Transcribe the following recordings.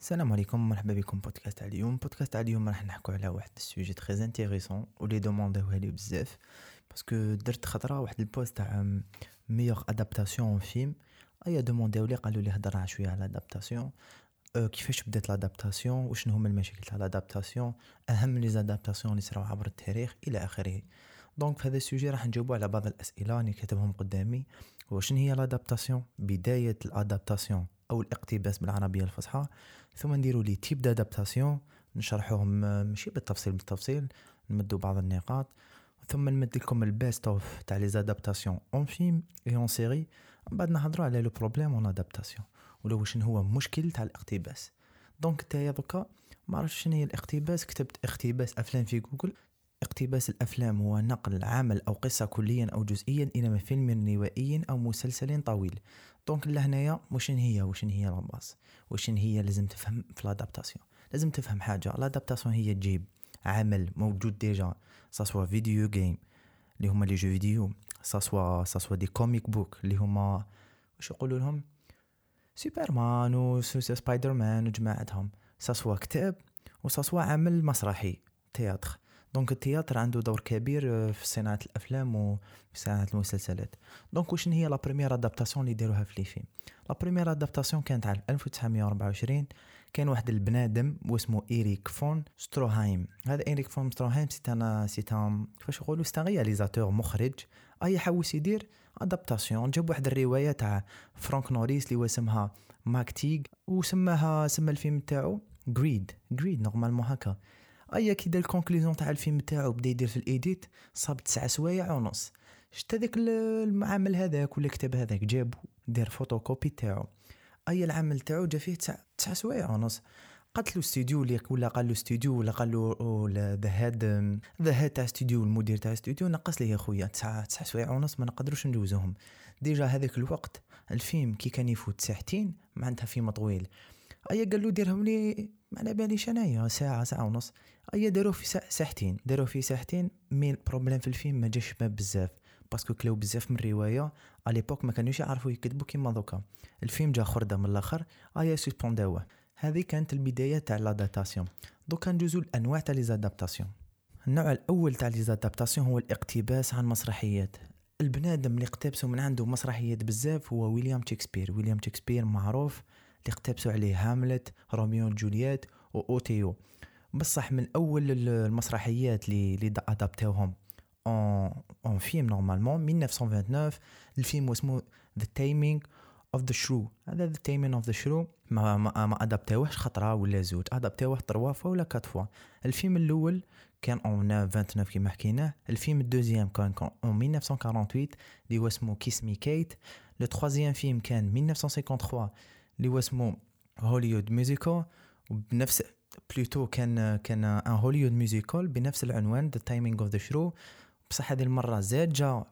السلام عليكم مرحبا بكم بودكاست اليوم. بودكاست اليوم راح نحكوا على واحد ال sujet très intéressant ولي demandé وها لي بزاف parce que درت خطرة واحد ال post تاع meilleure adaptation film أيا demandé و لي قالوا لي هضر شوية على ال adaptation. أه كيفاش بدات l'adaptation وشنو هما المشاكل تاع l'adaptation أهم les adaptations اللي صراو عبر التاريخ إلى آخره. donc في هذا ال sujet راح نجاوبوا على بعض الأسئلة اللي كتبهم قدامي. وشنو هي l'adaptation بداية ال adaptation. أو الاقتباس بالعربية الفصحى ثم نديروا les types d'adaptation نشرحوهم ماشي بالتفصيل بالتفصيل نمدوا بعض النقاط ثم نمد لكم ال best of تاع les adaptations en film et en série من بعد نهضروا على le problème en adaptation ولا واش هو مشكل تاع الاقتباس. donc نتايا دوكا ما عرفتش شنو هي الاقتباس كتبت اقتباس أفلام في جوجل اقتباس الأفلام هو نقل عمل أو قصة كليا أو جزئيا إلى فيلم روائي أو مسلسل طويل. donc لهنايا واش هي؟ واش هي la base واش هي لازم تفهم في l'adaptation لازم تفهم حاجة. l'adaptation هي تجيب عمل موجود déjà soit video game اللي هما les jeux vidéo soit soit des comic books اللي هما واش يقولوا لهم؟ سوبرمان و سبايدر مان وجماعتهم سوا كتاب سوا عمل مسرحي théâtre. donc ال théâtre عنده دور كبير آه، في صناعة الأفلام وفي صناعة المسلسلات. donc واش هي la première adaptation اللي داروها في les films؟ la première adaptation كانت عام 1924 كان واحد البنادم واسمه إيريك فون ستروهايم. هذا إيريك فون ستروهايم c'est un c'est كيفاش نقولوا c'est réalisateur مخرج. أي حوس يدير؟ adaptation جاب واحد الرواية تاع فرانك نوريس اللي اسمها ماك تيغ وسماها سمى الفيلم تاعو Greed Greed normalement هكا. أيا كي دار ال conclusion تاع الفيلم تاعو بدا يدير في ال edit صاب تسع سوايع ونص. شتا داك المعامل هذاك ولا الكتاب هذاك جابو دار فوتوكوبي تاعو. اي العمل تاعو جا فيه تسع سوايع ونص. قالت له استوديو اللي ولا قال له استوديو ولا قال له ذا هاد ذا هاد تاع استوديو المدير تاع استوديو نقص لي يا خويا؟ تسع تسع سوايع ونص ما نقدروش ندوزوهم déjà هذاك الوقت الفيلم كي كان يفوت ساعتين معناتها فيلم طويل. ايا قال له ديرهم لي ما على باليش انايا ساعة ساعة ونص. ايا داروه في ساعتين داروه في ساعتين mais ال problème في الفيلم ما جاش شباب بزاف. parce que كلاو بزاف من الرواية. على l'époque ما كانوش يعرفوا يكتبوا كيما دوكا. الفيلم جا خرده من الآخر. ايا سسبونداوه هذه كانت البداية تاع l'adaptation دوكا ندوزو الأنواع تاع les adaptations النوع الأول تاع les adaptations هو الاقتباس عن مسرحيات. البنادم اللي اقتبسوا من عنده مسرحيات بزاف هو ويليام شكسبير ويليام شكسبير معروف. اللي اقتبسوا عليه هاملت روميو جولييت وأوتيلو. بصح من أول المسرحيات اللي اللي أدابتوهم. en en film normalement 1929 الفيلم اسمه The Taming of the Shrew هذا The Taming of the Shrew ما ما, ما أدابتوهش خطرة ولا زوج أدابتوه trois fois ولا quatre fois. الفيلم الأول كان en 29 كيما حكينا. الفيلم ال deuxième كان en 1948 اللي هو اسمه Kiss Me Kate le troisième film كان 1953 اللي هو اسمه Hollywood musical وبنفس plutôt كان كان un Hollywood musical بنفس العنوان The Taming of the Shrew بصح هذه المرة زاد جا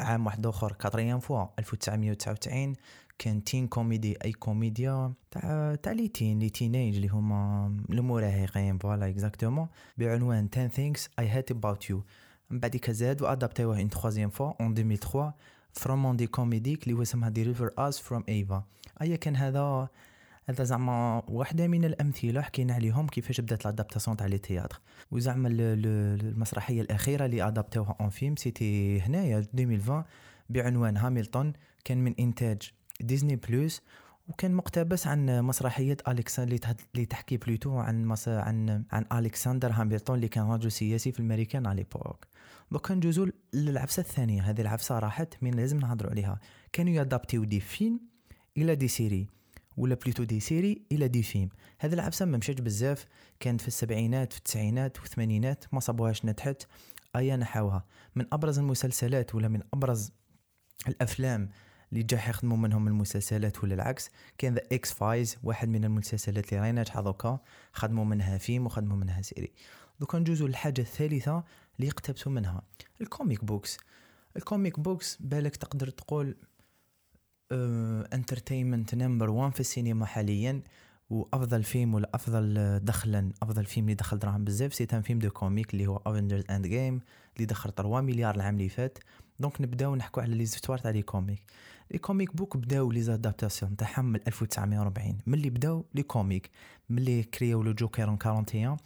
عام واحد آخر quatrième fois 1999 كان teen comedy أي كوميديا تاع تاع les teens les teenage اللي هما المراهقين voilà exactement بعنوان 10 things I hate about you. من بعد زاد وأدابتيوه une troisième fois en 2003 forme de comédie اللي هو اسمها Deliver Us from Eva أيا كان هذا هذا زعما واحدة من الأمثلة حكينا عليهم كيفاش بدات l'adaptation تاع les théâtres وزعما المسرحية الأخيرة اللي أدابتوها en film c'était هنايا 2020 بعنوان Hamilton كان من إنتاج ديزني بلوس وكان مقتبس عن مسرحية ألكسندر اللي تحكي plutôt عن مس... عن عن ألكسندر Hamilton اللي كان رجل سياسي في الأمريكان على l'époque دوكا ندوزو للعفسة الثانية. هذه العفسة راحت من لازم نهضروا عليها. كانوا يأدابتيو des films إلى des séries ولا plutôt des séries إلى des films. هذا العفسة ما مشاش بزاف. كانت في السبعينات في التسعينات والثمانينات ما صابوهاش نجحت أيا نحاوها. من أبرز المسلسلات ولا من أبرز الأفلام اللي جا يخدموا منهم المسلسلات ولا العكس كان The X-Files واحد من المسلسلات اللي راهي ناجحه دوكا خدموا منها فيلم وخدموا منها série. دوكا نجوزو للحاجه الثالثة اللي يقتبسوا منها. ال comic books ال comic books بالك تقدر تقول entertainment number 1 في السينما حاليا وأفضل فيلم ولا أفضل دخلا أفضل فيلم اللي دخل دراهم بزاف c'est un film de comics اللي هو Avengers Endgame اللي دخل 3 مليار العام اللي فات. donc نبداو نحكوا على les histoires تاع les comics les comic books بداو les adaptations تاعهم من 1940 ملي بداو les comics ملي كرياو le جوكر 41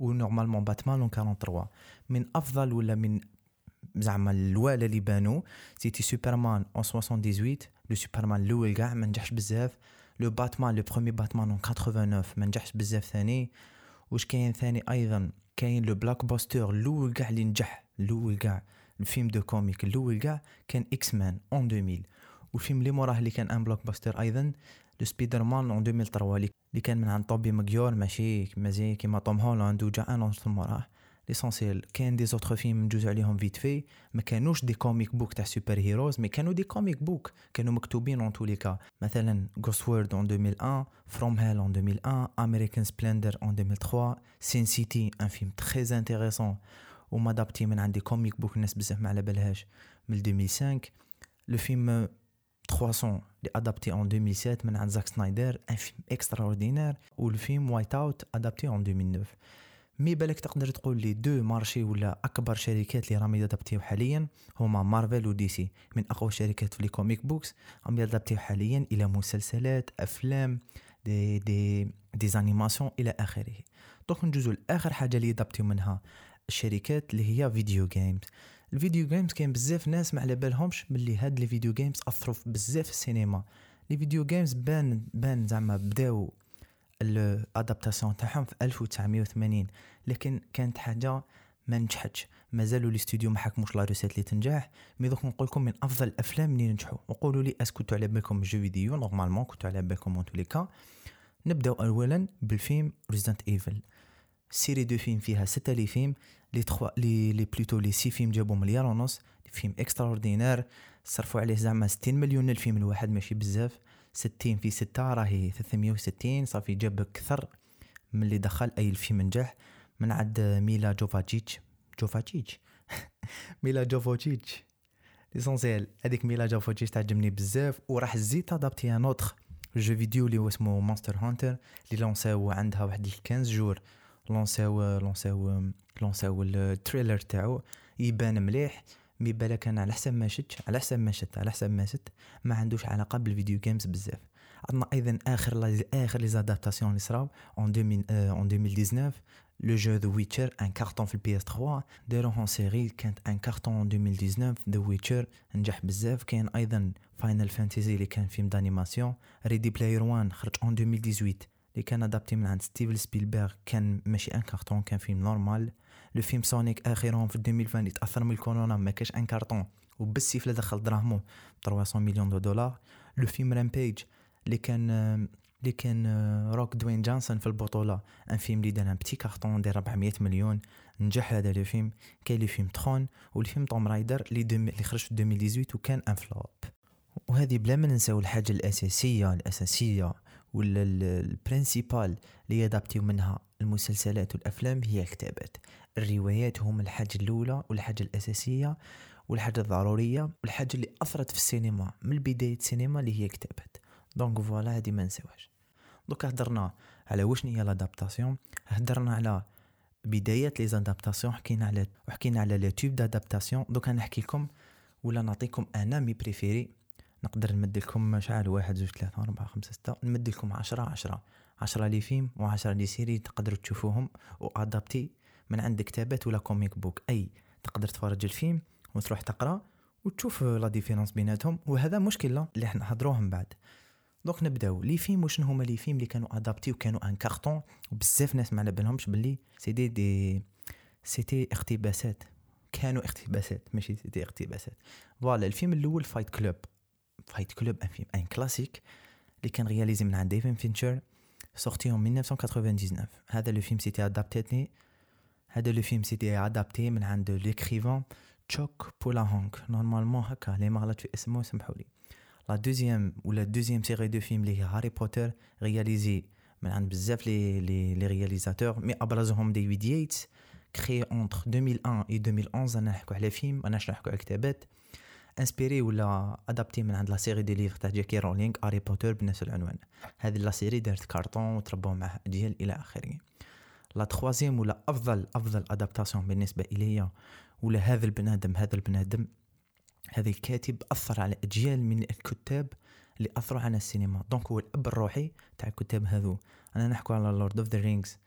و normalement باتمان 43 من افضل ولا من زعما الوالا اللي بانوا c'était سوبرمان en 78 le سوبرمان الأول كاع ما نجحش بزاف le باتمان le premier باتمان en 89 ما نجحش بزاف ثاني واش كاين ثاني أيضا كاين le blockbuster الأول كاع اللي نجح الأول كاع ال film de comics الأول كاع كان X-Men en 2000 والفيلم اللي موراه اللي كان un blockbuster أيضا le سبيدر مان en 2003 اللي كان من عند توبي ماغواير ماشي كيما زي كيما توم هولاند وجا un un موراه l'essentiel كاين des autres films ندوزو عليهم vite fait ما كانوش des comic books تاع super heroes mais كانوا des comic books كانوا مكتوبين en tous les cas مثلا Ghost World en 2001 From Hell en 2001 American Splendor en 2003 Sin City un film très intéressant وم adapté من عندي comic book الناس بزاف ما على بالهاش من 2005 le film 300 اللي adapté en 2007 من عند زاك سنايدر un film extraordinaire والفيلم Whiteout adapté en 2009 mais بالك تقدر تقول les deux marchés ولا اكبر شركات اللي راهم يدابتيو حاليا هما مارفل ودي سي من اقوى الشركات في les comic books راهم يدابتيو حاليا إلى مسلسلات افلام des des des animations إلى اخره donc ندوزو لاخر حاجة اللي يدابتيو منها الشركات اللي هي video games ال video games كاين بزاف ناس ما على بالهمش باللي هاد les video games أثروا بزاف السينما. les video games بان بان زعما بداو ال adaptations تاعهم في 1980 لكن كانت حاجة ما نجحتش. مازالوا les studios ما حكموش la recette اللي تنجح. mais دوك نقول لكم من أفضل الأفلام اللي نجحوا. وقولوا لي est-ce que على بالكم jeux vidéo normalement كنتوا على بالكم en tout cas نبداو اولا بالفيلم Resident Evil série de films فيها ستة les films. les trois les les plutôt les six films جابوا مليار ونص. film extraordinaire صرفوا عليه زعما 60 مليون الفيلم الواحد ماشي بزاف. 60 في 6 راهي 360 صافي جاب أكثر من اللي دخل أي الفيلم نجح. من عند ميلا جوفاتشيتش جوفاتشيتش ميلا جوفاتشيتش l'essentiel هذيك ميلا جوفاتشيتش تعجبني بزاف. وراح زيد adapté un autre jeu vidéo اللي هو اسمه Monster Hunter اللي لونساو عندها واحد 15 jours. لونساو لونساو لونساو ال trailer تاعو يبان مليح mais بالك أنا على حسب ما شت على حسب ما شت على حسب ما شت ما عندوش علاقة بال video games بزاف. عندنا أيضا آخر آخر les adaptations اللي صراو en 2019 le jeu The Witcher un carton في ال PS3 داروه série كانت un carton en 2019 The Witcher نجح بزاف كاين أيضا Final Fantasy اللي كان film d'animation Ready Player 1 خرج en 2018 اللي كان adapté من عند ستيفن سبيلبرغ كان ماشي un carton كان film normal le film Sonic آخرهم في 2020 يتاثر من الكورونا ما كاش un carton وبالسيف اللي دخل دراهمو 300 مليون de dollars. le film Rampage اللي كان اللي كان روك دوين جانسون في البطولة. un film اللي دار un petit carton دير 400 مليون. نجح هذا le film. كاين le film Tron والفيلم Tomb Raider اللي, دم... اللي خرج في 2018 وكان un flop وهذه بلا ما ننساو الحاجة الأساسية الأساسية. ولا ال principal اللي يدابتيو منها المسلسلات والأفلام هي الكتابات. الروايات هم الحاجة الأولى والحاجة الأساسية والحاجة الضرورية والحاجة اللي أثرت في السينما من بداية السينما اللي هي الكتابات donc voilà هذه ما نساوهاش. دوك هضرنا على واش هي l'adaptation هضرنا على بدايات les adaptations حكينا على وحكينا على les types d'adaptation دوك نحكي لكم ولا نعطيكم أنا mes préférés نقدر نمد لكم شحال واحد زوج ثلاثة أربعة خمسة ستة نمد لكم عشرة عشرة. عشرة les films وعشرة les séries تقدروا تشوفوهم و adaptés من عند كتابات ولا comic book أي تقدر تفرج الفيلم وتروح تقرأ وتشوف la différence بيناتهم. وهذا مشكلة اللي إحنا نهضروهم بعد. donc نبداو. les films وشنو هما les films اللي كانوا adaptés وكانوا un carton وبزاف ناس ما على بالهمش باللي c'est des des c'était اقتباسات. كانوا اقتباسات ماشي c'était اقتباسات. voilà الفيلم الأول Fight Club Fight Club un film un classique اللي كان réalisé من عند ديفن فينشر sorti en 1999 هذا le film c'était adapté هذا le film c'était adapté من عند l'écrivain Chuck Palahniuk normalement هكا لي ما غلط في اسمه سمحوا لي. la deuxième ولا deuxième série de films اللي هي هاري بوتر réalisé من عند بزاف les les les réalisateurs mais أبرزهم ديفيد ييتس créé entre 2001 و 2011 أنا نحكوا على فيلم أنا نحكوا على كتابات؟ inspiré ولا adapté من عند la série des livres تاع J.K. Rowling هاري بوتر بنفس العنوان. هذه la série دارت كارطون وتربوا معه اجيال إلى آخره. la troisième ولا أفضل أفضل adaptation بالنسبة الي ولا هذا البنادم هذا البنادم هذا الكاتب أثر على أجيال من الكتاب اللي أثروا على السينما. donc هو الأب الروحي تاع الكتاب هذو. أنا نحكو على Lord of the Rings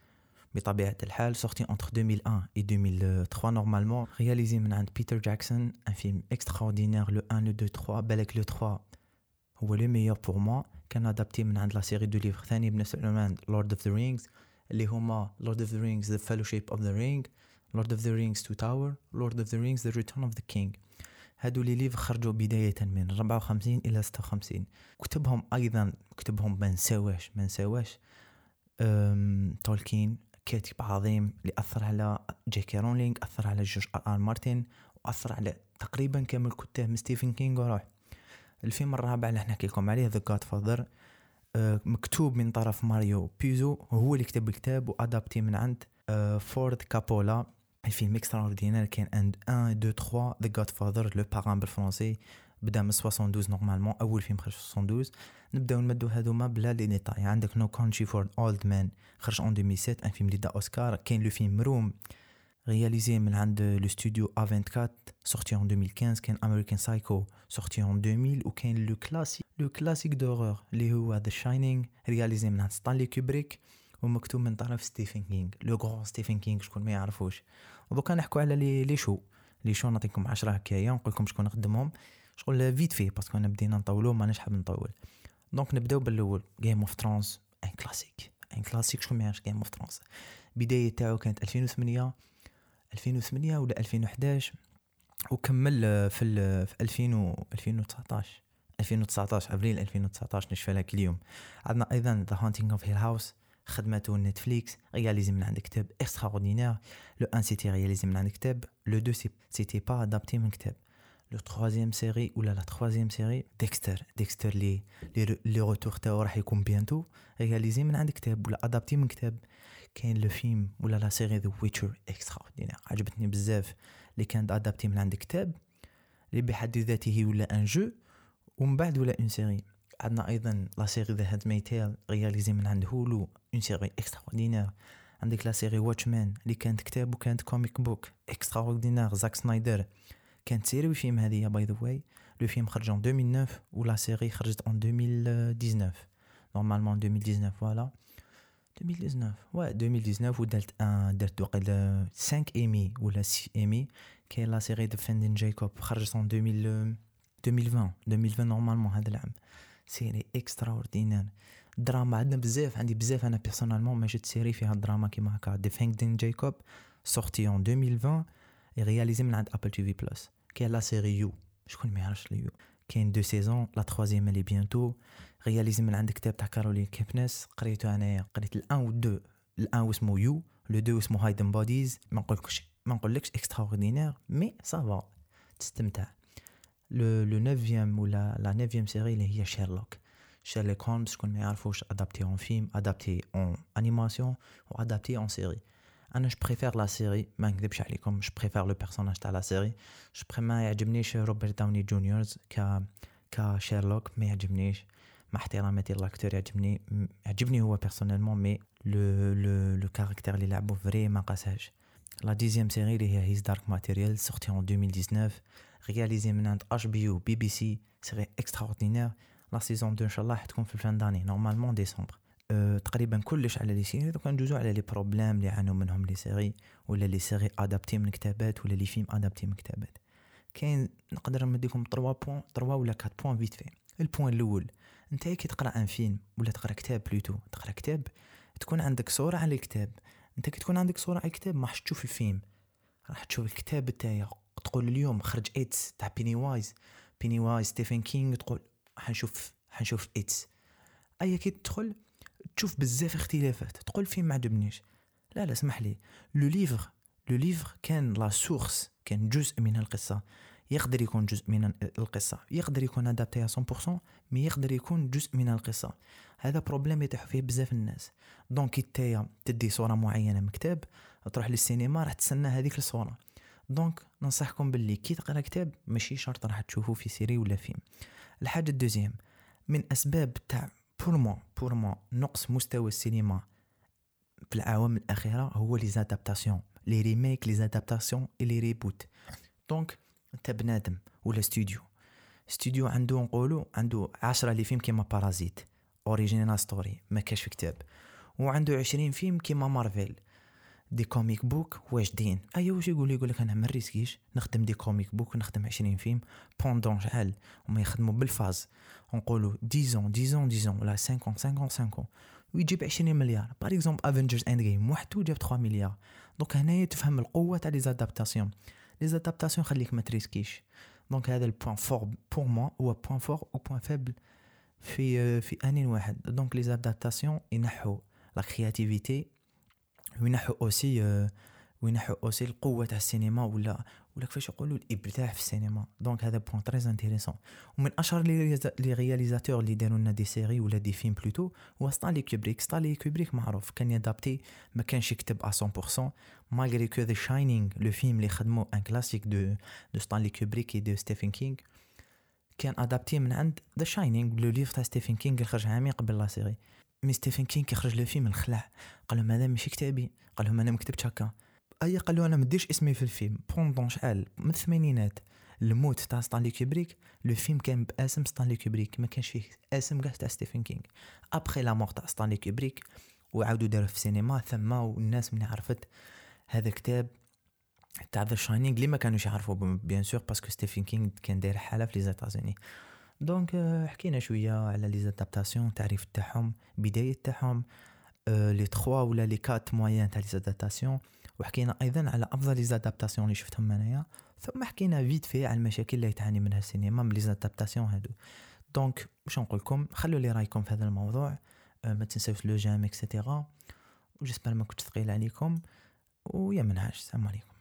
بطبيعه الحال sorti entre 2001 et 2003 normalement réalisé من عند بيتر جاكسون un film extraordinaire le 1 le 2 3 بالك le 3 هو le meilleur pour moi كان adapté من عند la série de livres ثاني بنفس العنوان Lord of the Rings اللي هما Lord of the Rings The Fellowship of the Ring Lord of the Rings Two Towers Lord of the Rings The Return of the King هادو لي ليف خرجوا بداية من 54 إلى 56 كتبهم أيضا كتبهم ما نساواش ما نساواش تولكين كاتب عظيم اللي أثر على جيكي رولينج أثر على جورج آر آر مارتن وأثر على تقريبا كامل كتاب من ستيفن كينغ وروح الفيلم الرابع اللي نحكي لكم عليه The Godfather مكتوب من طرف ماريو بيزو هو اللي كتب الكتاب و adapté من عند فورد كابولا. الفيلم extraordinaire كاين عند 1 2 3 The Godfather Le Parrain بالفرونسي بدأ من 72 normalement أول فيلم خرج في 72 نبدأو نمدو هذوما بلا les détails عندك No Country for Old Men خرج en 2007 un film اللي دا أوسكار. كاين le film Room réalisé من عند le studio A24 sorti en 2015 كان American Psycho sorti en 2000 وكاين le classique le classique d'horreur اللي هو The Shining réalisé من عند ستانلي كوبريك ومكتوب من طرف ستيفن كينغ le grand ستيفن كينغ شكون ما يعرفوش. ودوكا نحكو على les shows. les shows نعطيكم 10 هكايا. نقول شكون خدمهم شغل vite fait parce que انا بدينا نطولو مانيش حاب نطول. donc نبداو بالأول Game of Thrones un classique un classique شكون ما يعرفش Game of Thrones البدايه تاعو كانت 2008 2008 ولا 2011 وكمل في ال في 2000 2019 2019 أبريل 2019 نشفى لك اليوم. عندنا أيضا ذا هانتينغ اوف هيل هاوس خدمته نتفليكس رياليزي من عند كتاب اكستراوردينير لو ان سيتي رياليزي من عند كتاب. لو دو سيتي با ادابتي من كتاب. لو تخوازيام سيري ولا لا تخوازيام سيري ديكستر ديكستر لي لي روتور تاعو راح يكون بيانتو رياليزي من عند كتاب ولا ادابتي من كتاب كاين le film ولا la série The Witcher extra عجبتني بزاف اللي كانت adaptée من عند كتاب اللي بحد ذاته ولا un jeu ومن بعد ولا une série عندنا أيضا la série The Handmaid's Tale réalisée من عند Hulu une série extra عندك la série Watchmen اللي كانت كتاب وكانت comic book extra زاك سنايدر كانت série و film هذه by the way. le film خرج en 2009 ولا série خرجت en 2019 normalement 2019 voilà 2019 ouais 2019 ودرت en درت وقيل 5 ايمي ولا 6 ايمي كاين la série Defending Jacob خرجت en 2000 2020 2020 normalement هذا العام. série extraordinaire دراما عندنا بزاف عندي بزاف أنا personnellement ما جات série فيها دراما كيما هكا. Defending Jacob sortie en 2020 réalisée من عند Apple TV Plus كاين la série You شكون ما يعرفش You كاين deux saisons la troisième اللي bientôt réalisée من عند كتاب تاع كارولين كيبنس قريته انايا قريت ال un و deux ال un اسمه You le deux اسمه Hidden Bodies ما نقولكش ما نقولكش extraordinaire mais ça va تستمتع le le neuvième ولا la neuvième série اللي هي Sherlock Sherlock Holmes شكون ما يعرفوش adapté en film adapté en animation و adapté en série أنا je préfère la série ما نكذبش عليكم je préfère le personnage تاع la série je pré- ما يعجبنيش روبرت داوني جونيور ك كشيرلوك ما يعجبنيش. مع احتراماتي l'acteur يعجبني يعجبني هو personnellement mais le le le caractère اللي لعبو vrai ما قاسهاش. la dixième série اللي هي His Dark Materials sortie en 2019 رياليزي من عند اش بي يو بي بي سي سيري اكسترا اوردينير لا سيزون 2 إن شاء الله حتكون في ال fin d'année normalement ديسمبر أه تقريبا كلش على les séries donc ندوزو على les problèmes اللي عانوا منهم les séries ولا les séries adaptées من كتابات ولا les films adaptés من كتابات. كاين نقدر نمديكم 3 points 3 ولا 4 points vite fait ال point الأول أنت كي تقرأ un film ولا تقرأ كتاب plutôt تقرأ كتاب تكون عندك صورة على الكتاب. أنت كي تكون عندك صورة على الكتاب ما راح تشوف الفيلم. راح تشوف الكتاب تاعي تقول اليوم خرج It تاع Pennywise Pennywise ستيفن كينغ تقول حنشوف حنشوف It أي كي تدخل تشوف بزاف اختلافات. تقول فيلم ما عجبنيش. لا لا اسمح لي. le livre le livre كان la source كان جزء من القصة. يقدر يكون جزء من القصة. يقدر يكون adapté 100% mais يقدر يكون جزء من القصة. هذا problème يطيحوا فيه بزاف الناس. donc نتايا تدي صورة معينة من كتاب تروح للسينما راح تستنى هذيك الصورة. donc ننصحكم باللي كي تقرأ كتاب ماشي شرط راح تشوفه في série ولا فيلم. الحاجة ال deuxième. من أسباب تاع pour moi pour moi نقص مستوى السينما في العوام الأخيرة هو les adaptations les remakes les adaptations et les reboots donc أنت بنادم ولا studio studio عنده نقولوا عنده عشرة les films كيما Parasite original story ما كاش في كتاب. وعنده عشرين فيلم كيما مارفل des comic books واجدين أيوا واش يقول يقول لك أنا ما نريسكيش نخدم des comic books نخدم 20 فيلم pendant شحال؟ هما يخدموا بالفاز. نقولوا 10 10 10 ولا 50 50 50 ويجيب 20 مليار. par exemple Avengers Endgame وحده جاب 3 مليار. donc هنايا تفهم القوة تاع les adaptations les adaptations خليك ما تريسكيش. donc هذا ال point fort pour moi هو point fort و point faible في في آنٍ واحد. donc les adaptations ينحو la créativité وينحو aussi وينحو aussi القوة تاع السينما ولا ولا كيفاش يقولوا الإبداع في السينما. donc هذا point très intéressant ومن أشهر les réalisateurs اللي داروا لنا des séries ولا des films plutôt هو ستانلي كوبريك ستانلي كوبريك معروف كان يـ adapter ما كانش يكتب 100% malgré que The Shining le film اللي خدمو un classique de de ستانلي كوبريك et de ستيفن كينغ كان adapté من عند The Shining le livre تاع ستيفن كينغ اللي خرج عامين قبل la série mais ستيفن كينغ كيخرج le film الخلع قال لهم هذا ماشي كتابي. قال لهم أنا ما كتبتش هكا. أي قال له أنا ما نديرش اسمي في ال film. pendant شحال؟ من الثمانينات. الموت تاع ستانلي كوبريك le film كان باسم ستانلي كوبريك ما كانش فيه اسم كاع تاع ستيفن كينغ après la mort تاع ستانلي كوبريك وعاودوا داروا في السينما. ثم والناس من عرفت هذا كتاب تاع The Shining اللي ما كانوش يعرفوا bien sûr parce que ستيفن كينغ كان داير حالة في les États-Unis donc حكينا شوية على les adaptations التعريف تاعهم بداية تاعهم les trois ولا les quatre moyens تاع les adaptations وحكينا أيضا على أفضل les adaptations اللي شفتهم انايا ثم حكينا vite fait على المشاكل اللي تعاني منها السينما من les adaptations هادو. donc واش نقول لكم؟ خلوا لي رأيكم في هذا الموضوع ما تنساوش le j'aime et cetera و j'espère ما كنت ثقيل عليكم ويا منهاج. السلام عليكم.